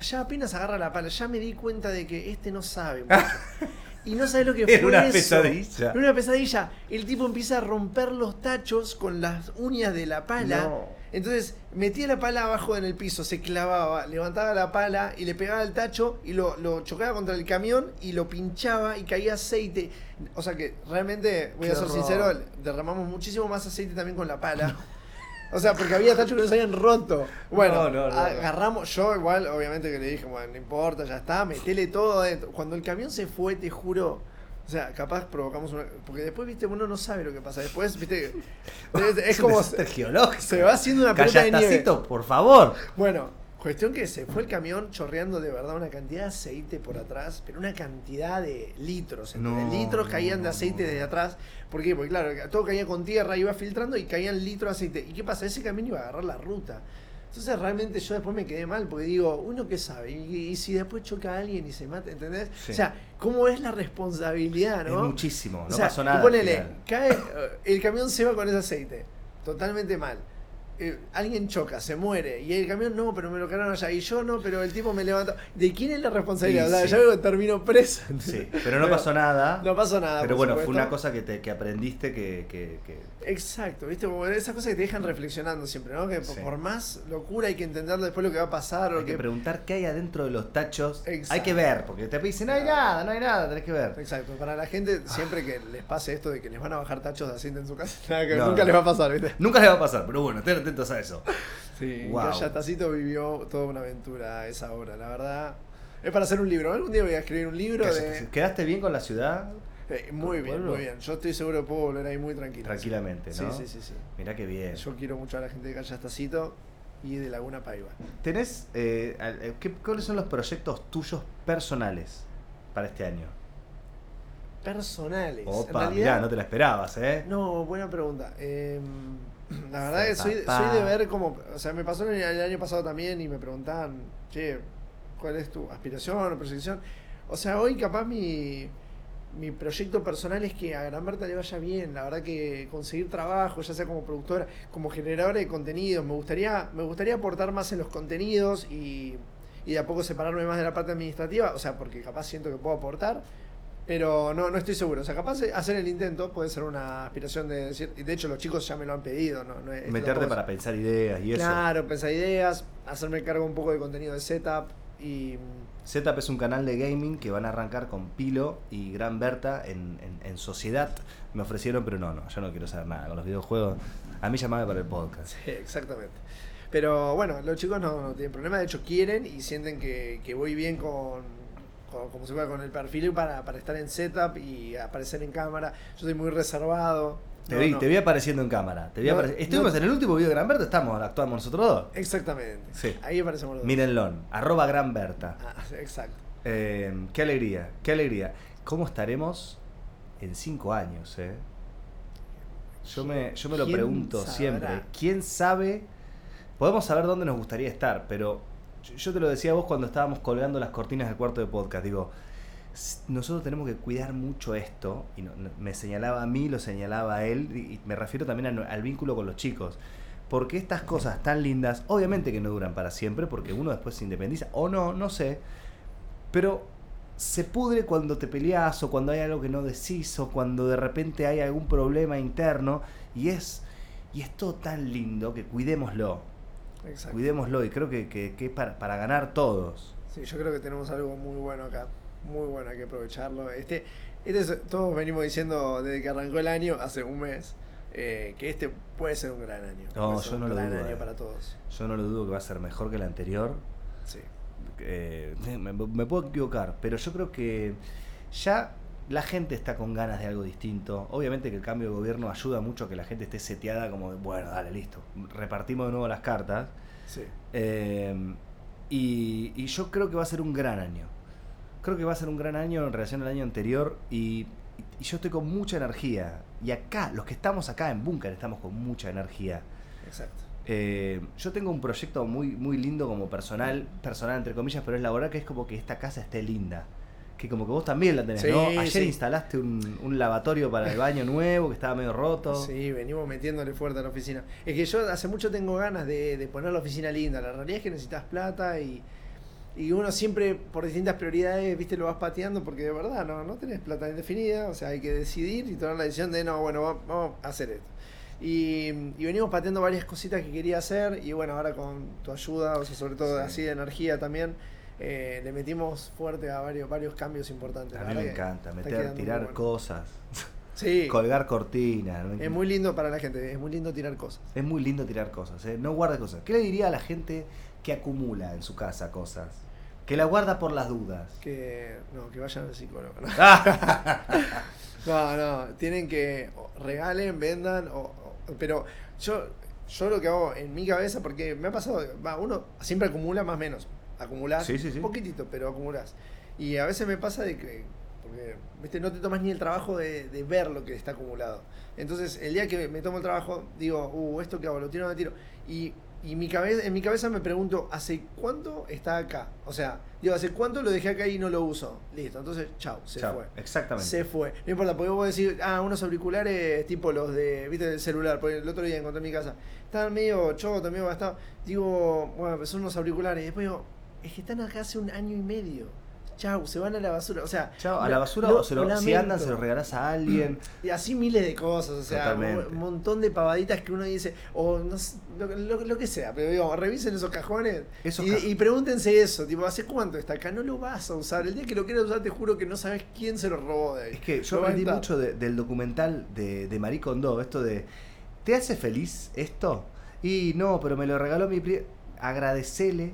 ya apenas agarra la pala, ya me di cuenta de que este no sabe mucho. Y no sabe lo que fue una eso. pesadilla. Era una pesadilla. El tipo empieza a romper los tachos con las uñas de la pala. No. Entonces metía la pala abajo en el piso, se clavaba, levantaba la pala y le pegaba el tacho y lo, lo chocaba contra el camión y lo pinchaba y caía aceite. O sea que realmente, voy Qué a ser horror. sincero, derramamos muchísimo más aceite también con la pala. O sea, porque había tachos que no se habían roto. Bueno, No, no, no, no. agarramos, yo igual, obviamente que le dije, bueno, no importa, ya está, metele todo adentro. Cuando el camión se fue, te juro, o sea, capaz provocamos una... Porque después, viste, uno no sabe lo que pasa. Después, viste, es, es como... geológico. se va haciendo una pelota de nieve. Por favor. Bueno, cuestión que se fue el camión chorreando de verdad una cantidad de aceite por atrás, pero una cantidad de litros. No, litros caían de aceite desde atrás. ¿Por qué? Porque claro, todo caía con tierra, iba filtrando y caían litros de aceite. ¿Y qué pasa? Ese camión iba a agarrar la ruta. Entonces realmente yo después me quedé mal porque digo, uno qué sabe, y, y si después choca a alguien y se mata, ¿entendés? Sí. O sea, ¿cómo es la responsabilidad, no? Es muchísimo, no O sea, pasó nada. ponele, cae, eh, el camión se va con ese aceite, totalmente mal. Eh, alguien choca, se muere, y el camión no, pero me lo cargaron allá, y yo no, pero el tipo me levantó. ¿De quién es la responsabilidad? Sí, o sea, sí. yo termino preso. Sí, pero no pasó nada. No pasó nada. pero bueno, fue una cosa que, te, que aprendiste que, que- que- Exacto, ¿viste? Como esas cosas que te dejan reflexionando siempre, ¿no? Que por- Sí. por más locura hay que entender después lo que va a pasar. o hay que preguntar qué hay adentro de los tachos. Exacto. Hay que ver, porque te dicen, no hay nada, no hay nada, tenés que ver. Exacto, para la gente, siempre que les pase esto de que les van a bajar tachos de aceite en su casa, nada que No, nunca no. les va a pasar, ¿viste? Nunca le va a pasar, pero bueno, estén atentos a eso. Sí, Wow. Yatacito vivió toda una aventura a esa hora, la verdad. Es para hacer un libro. Algún día voy a escribir un libro de. ¿Quedaste bien con la ciudad? Eh, muy bien, pueblo? muy bien. Yo estoy seguro que puedo volver ahí muy tranquilo. Tranquilamente, ¿no? Sí, sí, sí, sí. Mirá qué bien. Yo quiero mucho a la gente de Calle Yatacito y de Laguna Paiva. ¿Tenés, eh, eh, qué- cuáles son los proyectos tuyos personales para este año? Personales. Opa, realidad- mirá, no te la esperabas, ¿eh? No, buena pregunta. Eh, la verdad que soy, soy de ver como... O sea, me pasó el, el año pasado también y me preguntaban, che, ¿cuál es tu aspiración o proyección? O sea, hoy capaz mi, mi proyecto personal es que a Gran Berta le vaya bien. La verdad que conseguir trabajo, ya sea como productora, como generadora de contenidos, me gustaría, me gustaría aportar más en los contenidos y, y de a poco separarme más de la parte administrativa. O sea, porque capaz siento que puedo aportar. Pero no, no estoy seguro. O sea, capaz de hacer el intento puede ser una aspiración de decir. y De hecho, los chicos ya me lo han pedido. No, no es- Meterte para pensar ideas y eso. Claro, pensar ideas, hacerme cargo un poco de contenido de setup y. Setup es un canal de gaming que van a arrancar con Pilo y Gran Berta en, en- en sociedad. Me ofrecieron, pero no, no, yo no quiero saber nada con los videojuegos. A mí llamame para el podcast. Sí, exactamente. Pero bueno, los chicos no, no tienen problema. De hecho, quieren y sienten que, que voy bien con, con- como se llama, con el perfil para, para estar en setup y aparecer en cámara. Yo soy muy reservado. Te No, vi, no. te vi apareciendo en cámara. Te vi No, apareci- Estuvimos en el último video de Gran Berta, estamos, actuamos nosotros dos. Exactamente. Sí. Ahí aparecemos los dos. Mírenlo, arroba Gran Berta. Ah, exacto. Eh, qué alegría, qué alegría. ¿Cómo estaremos en cinco años? Eh? Yo, me, yo me lo ¿Quién pregunto sabrá? siempre. ¿Quién sabe? Podemos saber dónde nos gustaría estar, pero yo, te lo decía vos cuando estábamos colgando las cortinas del cuarto de podcast. Digo, nosotros tenemos que cuidar mucho esto, y no- me señalaba a mí, lo señalaba a él, y, me refiero también al vínculo con los chicos. Porque estas cosas tan lindas, obviamente que no duran para siempre, porque uno después se independiza, o no, no sé, pero se pudre cuando te peleas o cuando hay algo que no decís o cuando de repente hay algún problema interno y es y es todo tan lindo que cuidémoslo, exacto. cuidémoslo y creo que, que, que es para, para ganar todos. Sí, yo creo que tenemos algo muy bueno acá. muy bueno, hay que aprovecharlo. Este, este es- todos venimos diciendo desde que arrancó el año, hace un mes, eh, que este puede ser un gran año. No, yo no un lo gran dudo, año eh. para todos. Yo no lo dudo que va a ser mejor que el anterior. Sí. Eh, me, me puedo equivocar, pero yo creo que ya la gente está con ganas de algo distinto. Obviamente que el cambio de gobierno ayuda mucho a que la gente esté seteada como, de, bueno, dale, listo. Repartimos de nuevo las cartas. Sí. Eh, y, y yo creo que va a ser un gran año. Creo que va a ser un gran año en relación al año anterior y, y yo estoy con mucha energía. Y acá, los que estamos acá en Búnker, estamos con mucha energía. Exacto. Eh, yo tengo un proyecto muy, muy lindo como personal, personal entre comillas, pero es laboral, que es como que esta casa esté linda. Que como que vos también la tenés, Sí, ¿no? Ayer sí. instalaste un, un lavatorio para el baño nuevo que estaba medio roto. Sí, venimos metiéndole fuerte a la oficina. Es que yo hace mucho tengo ganas de, de poner la oficina linda. La realidad es que necesitas plata y, y uno siempre, por distintas prioridades, viste, lo vas pateando porque de verdad no, no tenés plata indefinida. O sea, hay que decidir y tomar la decisión de, no, bueno, va- vamos a hacer esto. Y, y venimos pateando varias cositas que quería hacer y bueno, ahora con tu ayuda, o sea, sobre todo Sí. así de energía también, eh, le metimos fuerte a varios, varios cambios importantes. A mí me encanta, meter, tirar bueno. cosas, Sí, colgar cortinas. es muy lindo para la gente, es muy lindo tirar cosas. Es muy lindo tirar cosas, ¿eh? no guarde cosas. ¿Qué le diría a la gente que acumula en su casa cosas? Que la guarda por las dudas. Que no, que vayan al psicólogo. ¿no? No, no, tienen que regalen, vendan, o, o- pero yo, yo lo que hago en mi cabeza, porque me ha pasado, va, uno siempre acumula más o menos, acumulás Sí, sí, sí. un poquitito, pero acumulás. Y a veces me pasa de que, porque, viste, no te tomas ni el trabajo de, de ver lo que está acumulado. Entonces, el día que me tomo el trabajo, digo, uh, esto que hago, lo tiro o no tiro. Y, y mi cabeza, en mi cabeza me pregunto, ¿hace cuánto está acá? O sea, digo, ¿hace cuánto lo dejé acá y no lo uso? Listo, entonces, chau, se chao, fue. Exactamente. Se fue. No importa, porque vos decir, ah, unos auriculares tipo los de, viste, del celular. Porque el otro día encontré en mi casa. Estaban medio chotos, medio gastados. Digo, bueno, pues son unos auriculares. Y después digo, es que están acá hace un año y medio. Chau, se van a la basura. O sea, Chao, a la basura lo- o se lo- si andan se lo regalás a alguien. Y así miles de cosas, o sea, Totalmente. un montón de pavaditas que uno dice, o no sé, lo, lo- lo que sea, pero digo, revisen esos cajones Esos y, pregúntense eso, tipo, ¿hace cuánto está acá? No lo vas a usar, el día que lo quieras usar te juro que no sabes quién se lo robó de ahí. Es que yo aprendí mucho de- del documental de, de Marie Kondo, esto de, ¿te hace feliz esto? Y no, pero me lo regaló mi pri Agradecele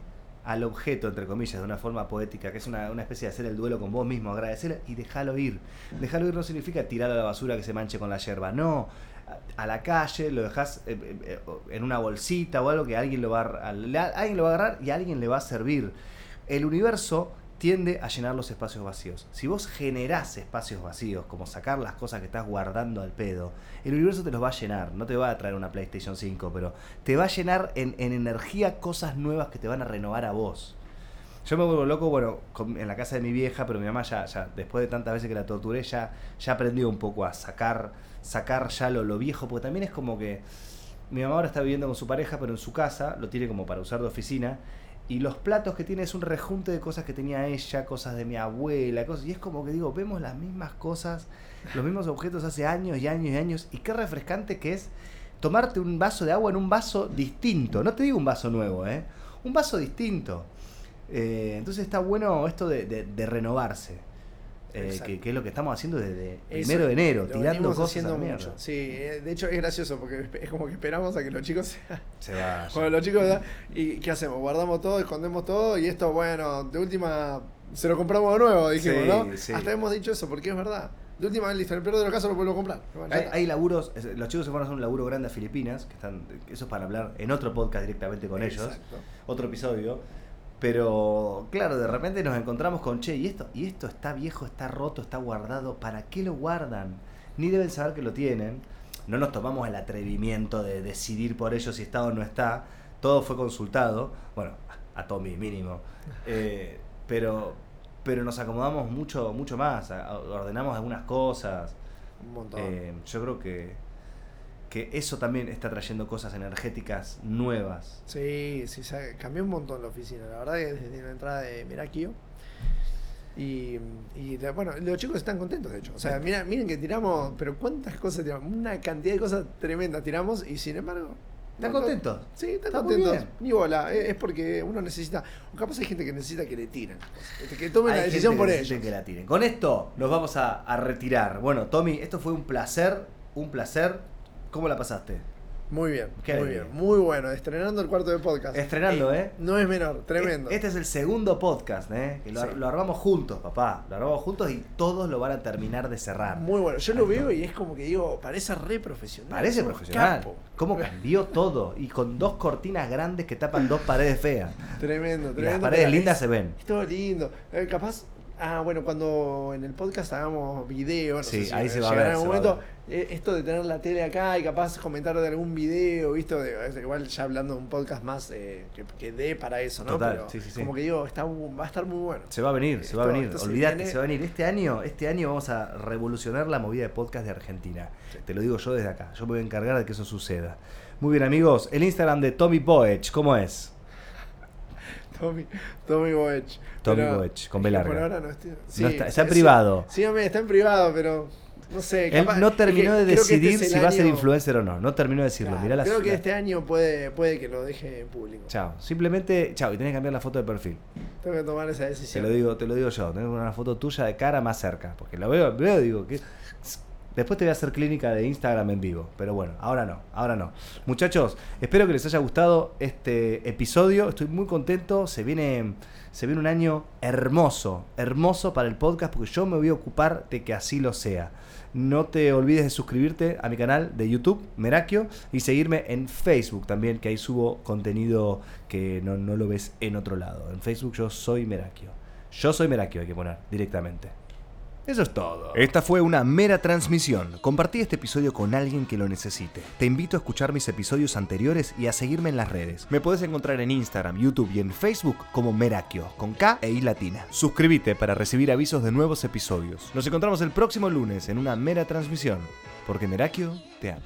al objeto, entre comillas, de una forma poética, que es una, una especie de hacer el duelo con vos mismo, agradecele y déjalo ir. Déjalo ir no significa tirar a la basura que se manche con la yerba, no. A, la calle, lo dejas eh, eh, eh, en una bolsita o algo que alguien lo va a, a- alguien lo va a agarrar y alguien le va a servir. El universo tiende a llenar los espacios vacíos. Si vos generás espacios vacíos, como sacar las cosas que estás guardando al pedo, el universo te los va a llenar. No te va a traer una PlayStation 5, pero te va a llenar en, en energía cosas nuevas que te van a renovar a vos. Yo me vuelvo loco, bueno, en la casa de mi vieja, pero mi mamá ya, ya después de tantas veces que la torturé, ya, ya aprendió un poco a sacar, sacar ya lo, lo viejo, porque también es como que mi mamá ahora está viviendo con su pareja, pero en su casa lo tiene como para usar de oficina. Y los platos que tiene es un rejunte de cosas que tenía ella, cosas de mi abuela, cosas. Y es como que digo, vemos las mismas cosas, los mismos objetos hace años y años y años. Y qué refrescante que es tomarte un vaso de agua en un vaso distinto. No te digo un vaso nuevo, ¿eh? Un vaso distinto. Eh, entonces está bueno esto de, de- de renovarse. Eh, que, que es lo que estamos haciendo desde primero de enero, tirando cosas haciendo a la mierda. mucho. Sí, eh, de hecho es gracioso porque es como que esperamos a que los chicos se- Se va. Cuando los chicos ¿verdad? ¿y qué hacemos? Guardamos todo, escondemos todo y esto, bueno, de última se lo compramos de nuevo, dijimos, Sí, ¿no? sí. Hasta hemos dicho eso, porque es verdad. De última, listo, en el peor de los casos lo podemos comprar. Bueno, Hay, hay laburos, los chicos se fueron a hacer un laburo grande a Filipinas, que están, eso es para hablar en otro podcast directamente con ellos, otro episodio. Pero claro, de repente nos encontramos con, che, y esto, y esto está viejo, está roto, está guardado, ¿para qué lo guardan? Ni deben saber que lo tienen. No nos tomamos el atrevimiento de decidir por ellos si está o no está. Todo fue consultado, bueno, a Tommy mínimo. Eh, pero, pero nos acomodamos mucho, mucho más, ordenamos algunas cosas. Un montón. Eh, yo creo que, que eso también está trayendo cosas energéticas nuevas. Sí, sí, se cambió un montón la oficina. La verdad que desde la entrada de Merakio. Y, y la- bueno, los chicos están contentos, de hecho. O sea, mira, miren que tiramos, pero cuántas cosas tiramos. Una cantidad de cosas tremendas tiramos y sin embargo, ¿Están No, contentos? Sí, están Está contentos. Ni bola. Es es porque uno necesita. O capaz hay gente que necesita que le tiren. este, Que tomen Hay la decisión por ellos. que la tiren. Con esto nos vamos a, a retirar. Bueno, Tommy, esto fue un placer, un placer. ¿Cómo la pasaste? Muy bien, Qué muy bien. Muy bueno. Estrenando el cuarto de podcast. Estrenando, ¿eh? No es menor, tremendo. Este es el segundo podcast, ¿eh? Que lo, Sí. lo armamos juntos, papá. Lo armamos juntos y todos lo van a terminar de cerrar. Muy bueno. Yo lo veo y es como que digo, parece re profesional. Parece profesional. capo. ¿Cómo cambió todo? Y con dos cortinas grandes que tapan dos paredes feas. Tremendo, Y tremendo. las paredes lindas es- se ven. Es todo lindo. Eh, capaz. Ah, bueno, cuando en el podcast hagamos video, no Sí, sé si ahí se va a ver, algún se va a momento, eh, esto de tener la tele acá y capaz comentar de algún video, visto, de, igual ya hablando de un podcast más eh, que, que dé para eso, ¿no? Total, Pero sí, sí, sí. como que digo, está, va a estar muy bueno. Se va a venir, se va a venir. Olvídate, viene. se va a venir. Este año, este año vamos a revolucionar la movida de podcast de Argentina. Te lo digo yo desde acá. Yo me voy a encargar de que eso suceda. Muy bien, amigos. El Instagram de Tommy Boech, ¿cómo es? Tommy, Tommy Boech. Tommy Boech, con B larga. Por ahora no estoy- sí, está- está en privado. Sí, hombre, está en privado, pero no sé. Él capaz- no es terminó de este decidir es si va a ser influencer o no. No terminó de decirlo. Claro, Mirá la creo que este año puede, puede que lo deje en público. Chao. Simplemente, chao. Y tenés que cambiar la foto de perfil. Tengo que tomar esa Te decisión. lo digo, te lo digo yo. Tengo una foto tuya de cara más cerca. Porque lo veo, veo, digo que. Después te voy a hacer clínica de Instagram en vivo. Pero bueno, ahora no, ahora no. Muchachos, espero que les haya gustado este episodio. Estoy muy contento. Se viene, se viene un año hermoso, hermoso para el podcast. Porque yo me voy a ocupar de que así lo sea. No te olvides de suscribirte a mi canal de YouTube, Merakio, y seguirme en Facebook también, que ahí subo contenido que no, no lo ves en otro lado. En Facebook yo soy Merakio. Yo soy Merakio, hay que poner directamente. Eso es todo. Esta fue una mera transmisión. Compartí este episodio con alguien que lo necesite. Te invito a escuchar mis episodios anteriores y a seguirme en las redes. Me puedes encontrar en Instagram, YouTube y en Facebook como Merakio, con K e I latina. Suscríbete para recibir avisos de nuevos episodios. Nos encontramos el próximo lunes en una mera transmisión, porque Merakio te ama.